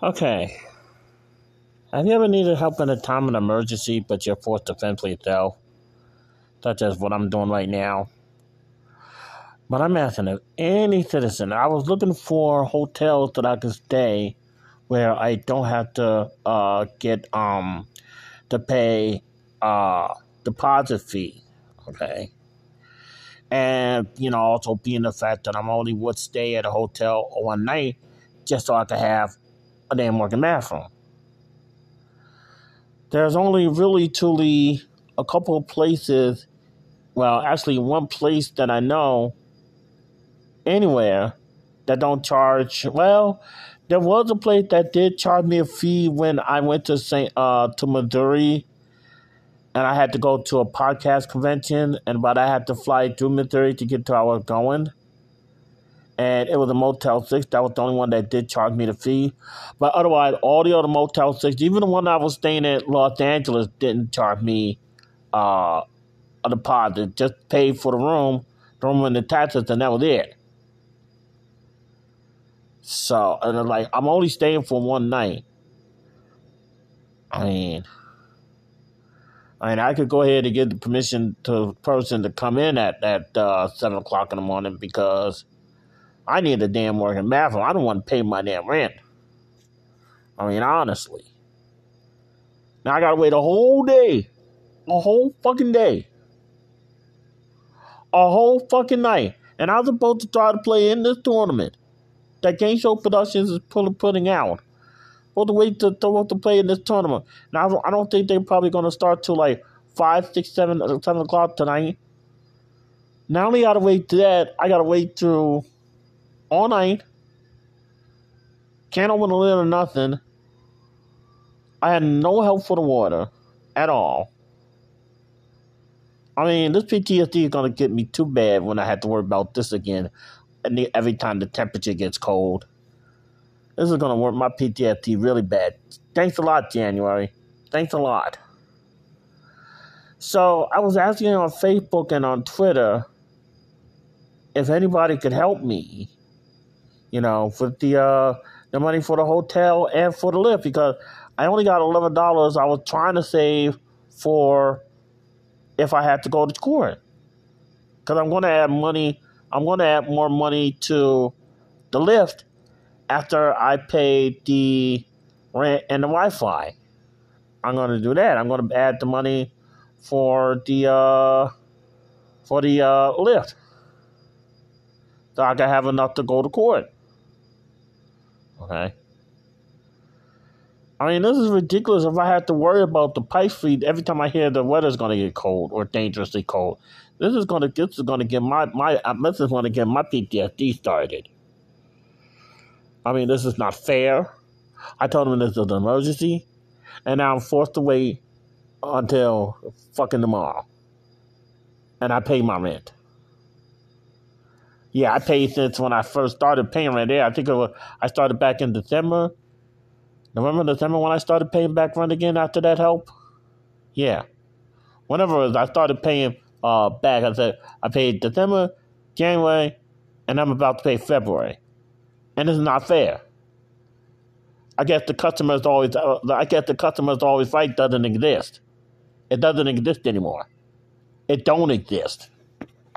Okay. Have you ever needed help in a time of emergency, but you're forced to fend for yourself? Such as what I'm doing right now. But I'm asking if any citizen, I was looking for hotels that I could stay where I don't have to uh, get um to pay uh deposit fee. Okay. And, you know, also being the fact that I'm only would stay at a hotel one night just so I could have a damn working bathroom. There's only really truly a couple of places, well, actually one place that I know anywhere that don't charge. Well, there was a place that did charge me a fee when I went to Saint uh to Missouri and I had to go to a podcast convention and but I had to fly through Missouri to get to where I was going and it was a Motel 6. That was the only one that did charge me the fee. But otherwise, all the other Motel 6, even the one I was staying at Los Angeles, didn't charge me uh, a deposit. Just paid for the room, the room and the taxes, and that was it. So, and like, I'm only staying for one night. I mean, I mean, I could go ahead and get the permission to person to come in at, at uh, 7 o'clock in the morning because I need a damn working bathroom. I don't want to pay my damn rent. I mean, honestly. Now I gotta wait a whole day. A whole fucking day. A whole fucking night. And I was supposed to try to play in this tournament that Game Show Productions is putting out. Supposed to wait to, to, to play in this tournament. Now, I don't think they're probably to start till like 5, 6, 7, 7 o'clock tonight. Not only gotta wait to that, I gotta wait through all night. Can't open the lid or nothing. I had no help for the water at all. I mean, this PTSD is gonna get me too bad when I have to worry about this again. And every time the temperature gets cold, this is gonna work my PTSD really bad. Thanks a lot, January. Thanks a lot. So I was asking on Facebook and on Twitter if anybody could help me you know, for the uh, the money for the hotel and for the Lyft because I only got eleven dollars. I was trying to save for if I had to go to court because I'm going to add money. I'm going to add more money to the Lyft after I pay the rent and the Wi-Fi. I'm going to do that. I'm going to add the money for the uh, for the uh, Lyft, so I can have enough to go to court. Okay. I mean, this is ridiculous if I have to worry about the pipe feed every time I hear the weather's going to get cold or dangerously cold. This is going to this is going to get my my uh, this is going to get my PTSD started. I mean, this is not fair. I told him this is an emergency, and now I'm forced to wait until fucking tomorrow, and I pay my rent. Yeah, I paid since when I first started paying rent there. I think was, I started back in December. November, December when I started paying back rent again after that help. Yeah. Whenever I started paying uh, back, I said I paid December, January, and I'm about to pay February. And it's not fair. I guess the customers always uh, I guess the customers always right doesn't exist. It doesn't exist anymore. It don't exist.